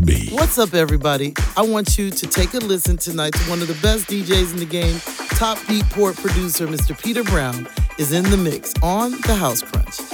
B. What's up, everybody? I want you to take a listen tonight to one of the best DJs in the game. Top Beatport producer, Mr. Peter Brown, is in the mix on The House Crunch.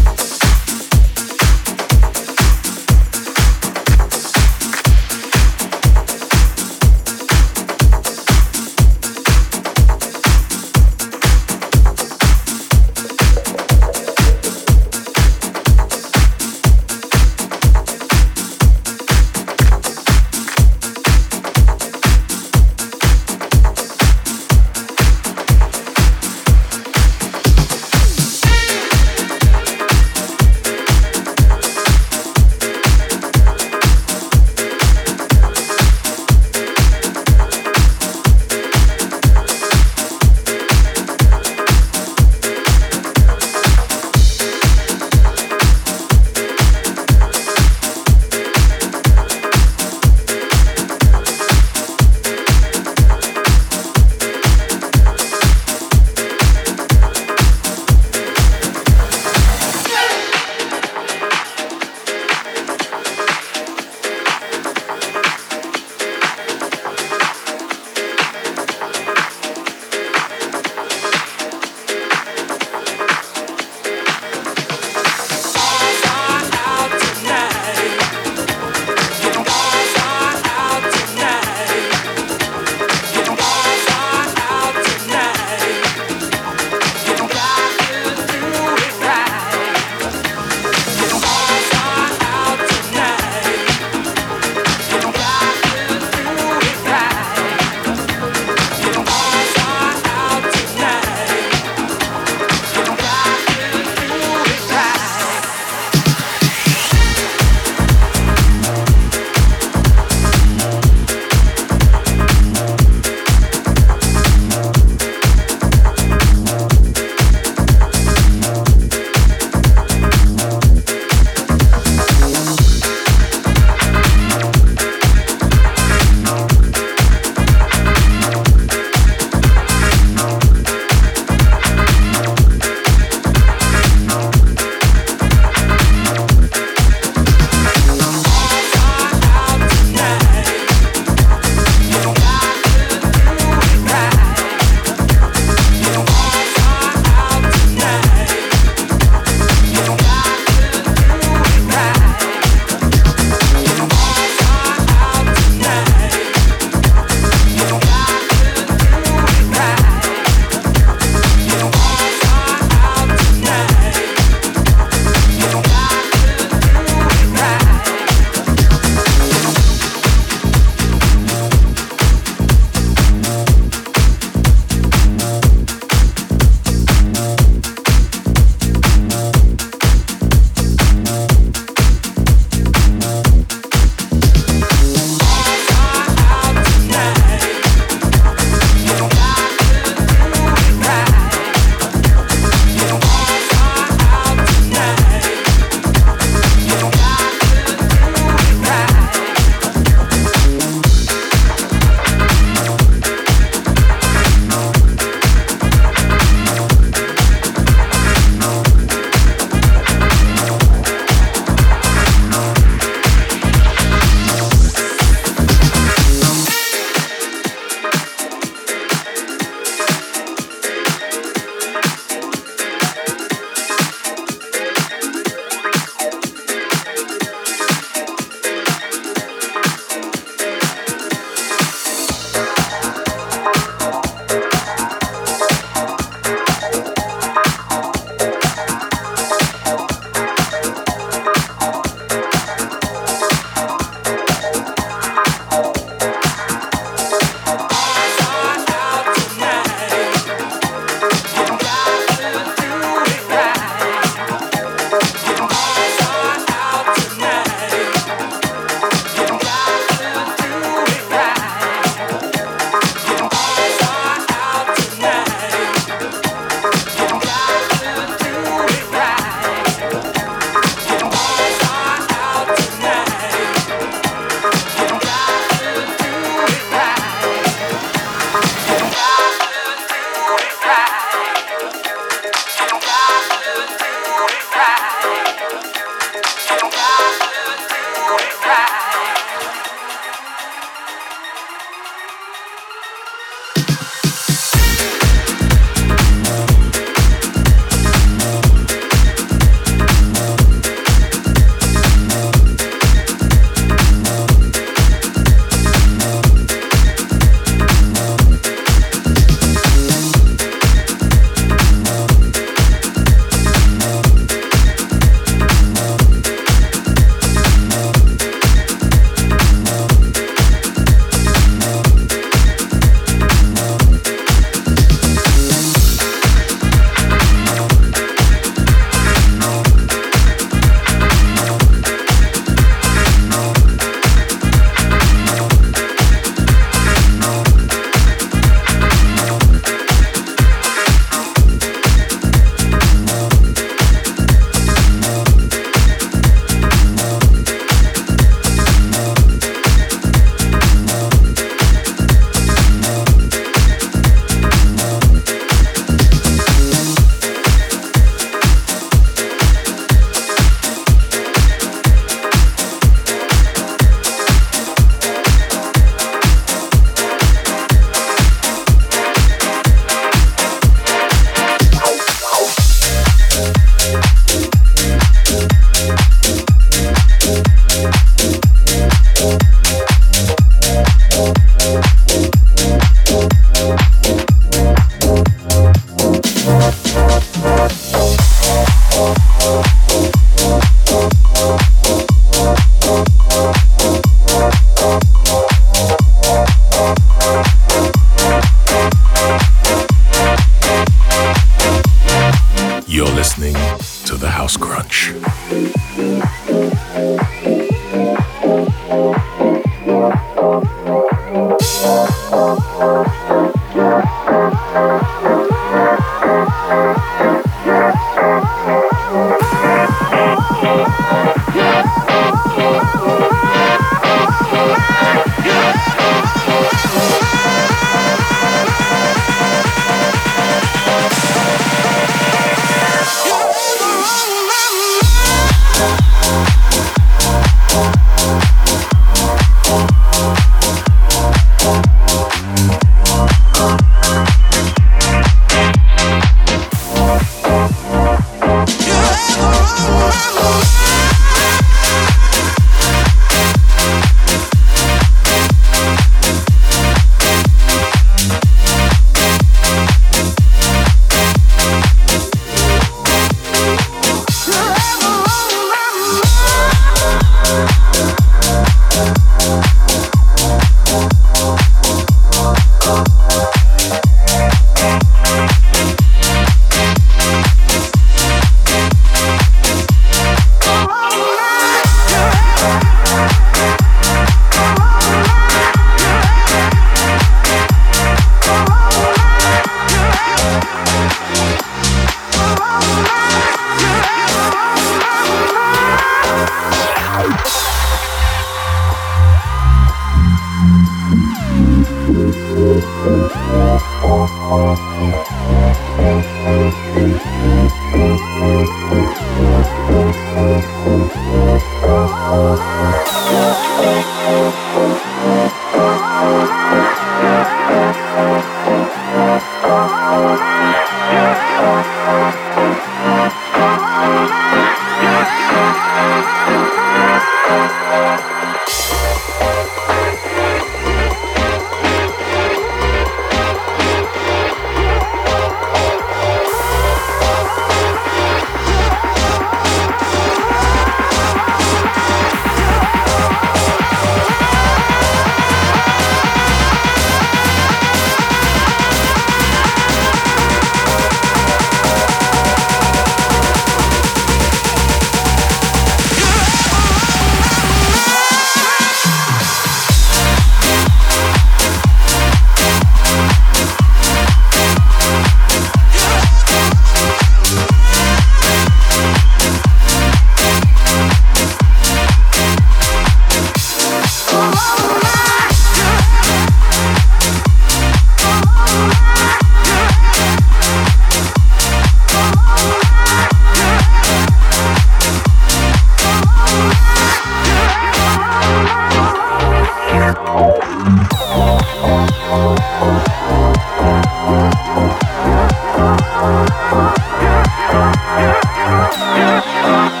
Yeah.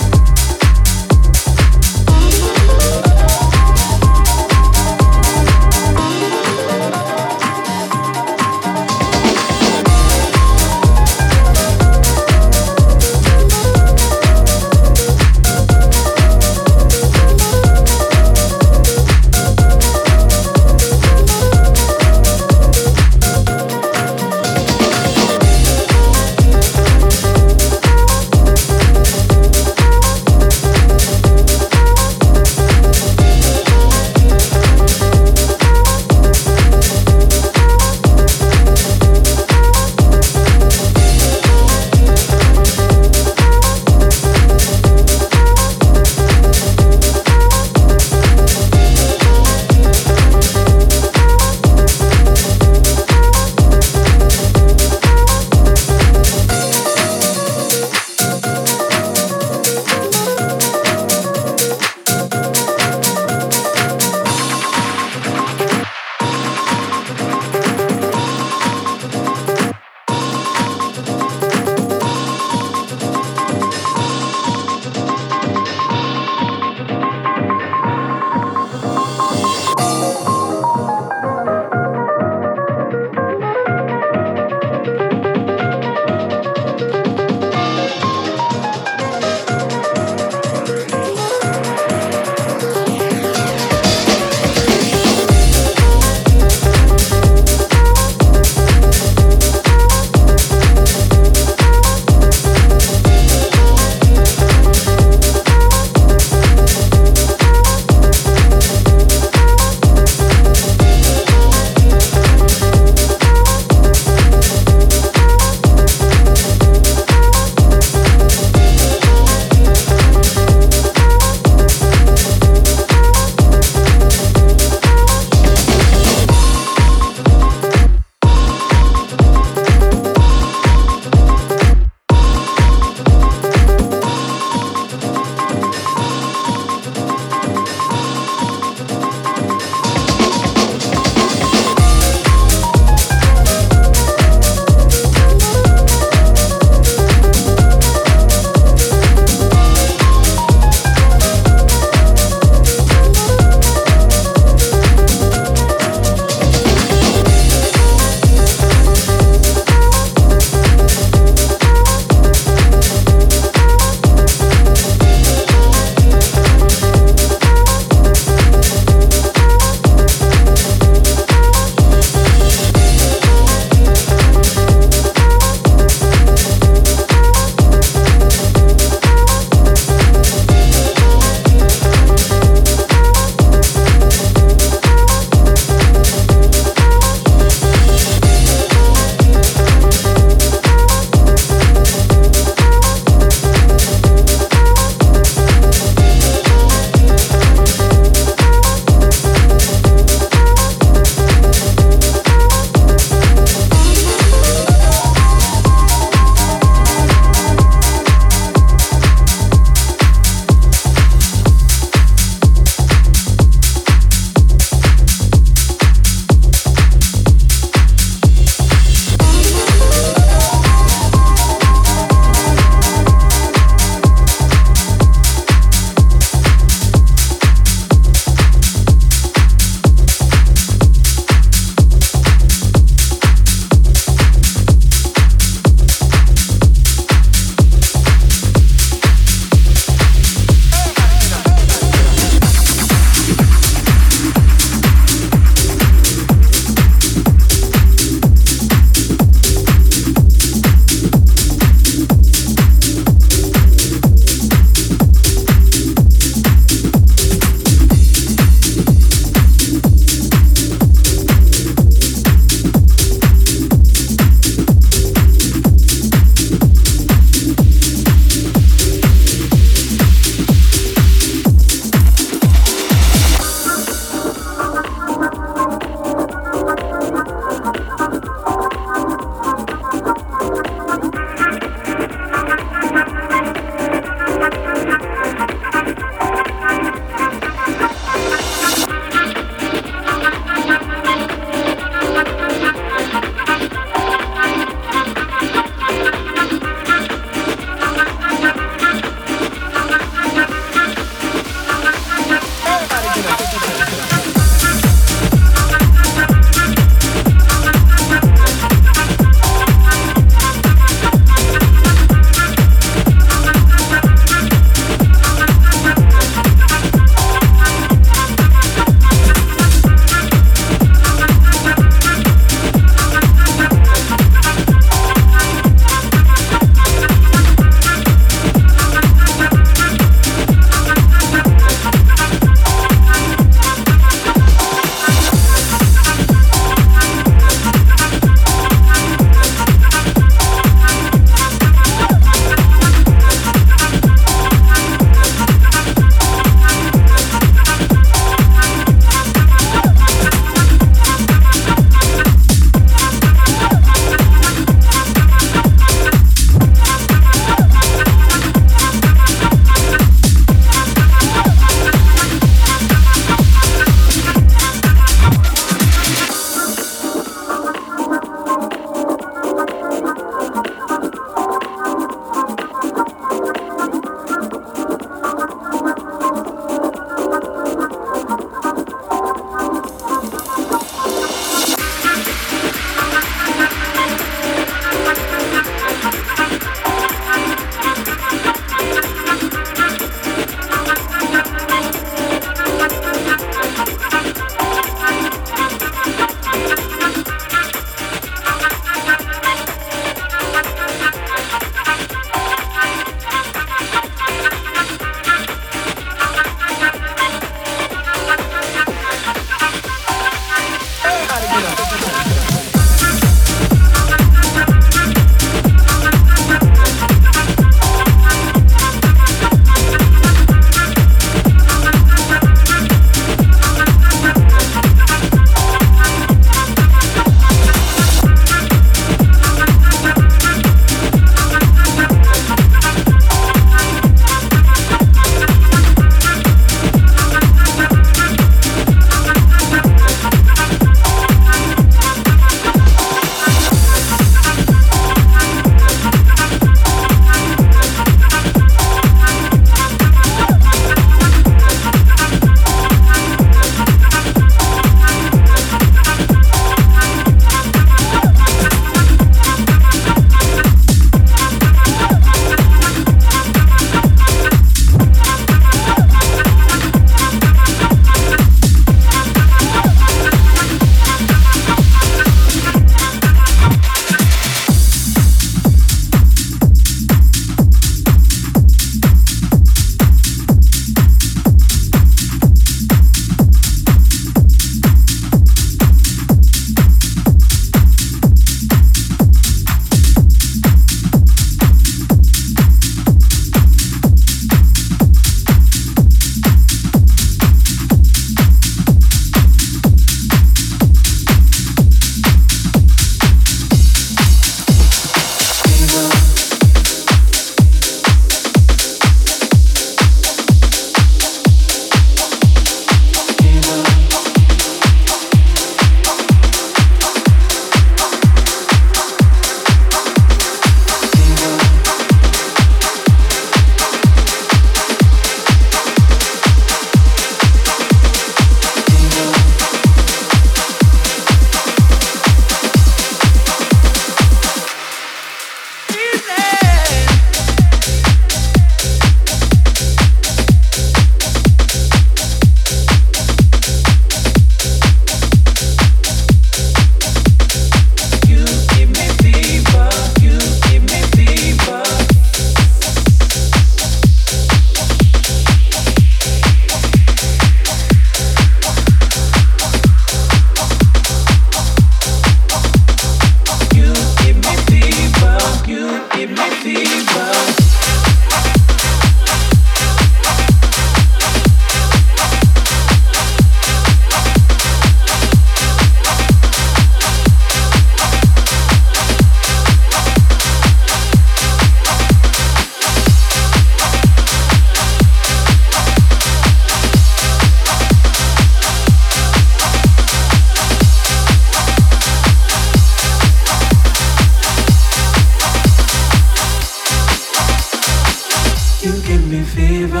Give me fever.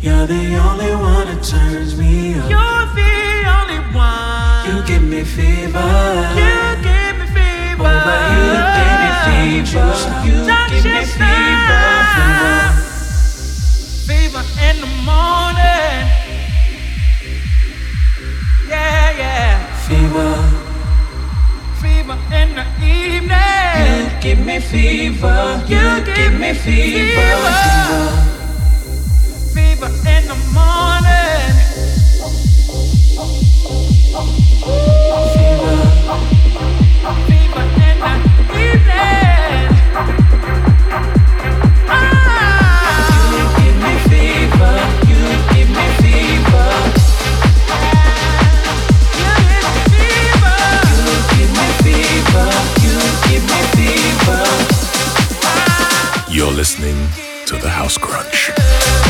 You're the only one that turns me on. You're the only one. You give me fever. You give me fever. Over you give me fever. You Don't give me fever. stop. Fever in the morning. Yeah, yeah. Fever. Fever in the evening. Give me fever. You give me fever. fever. Fever in the morning. Fever in the evening. Ah. Listening to the House Crunch.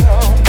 know.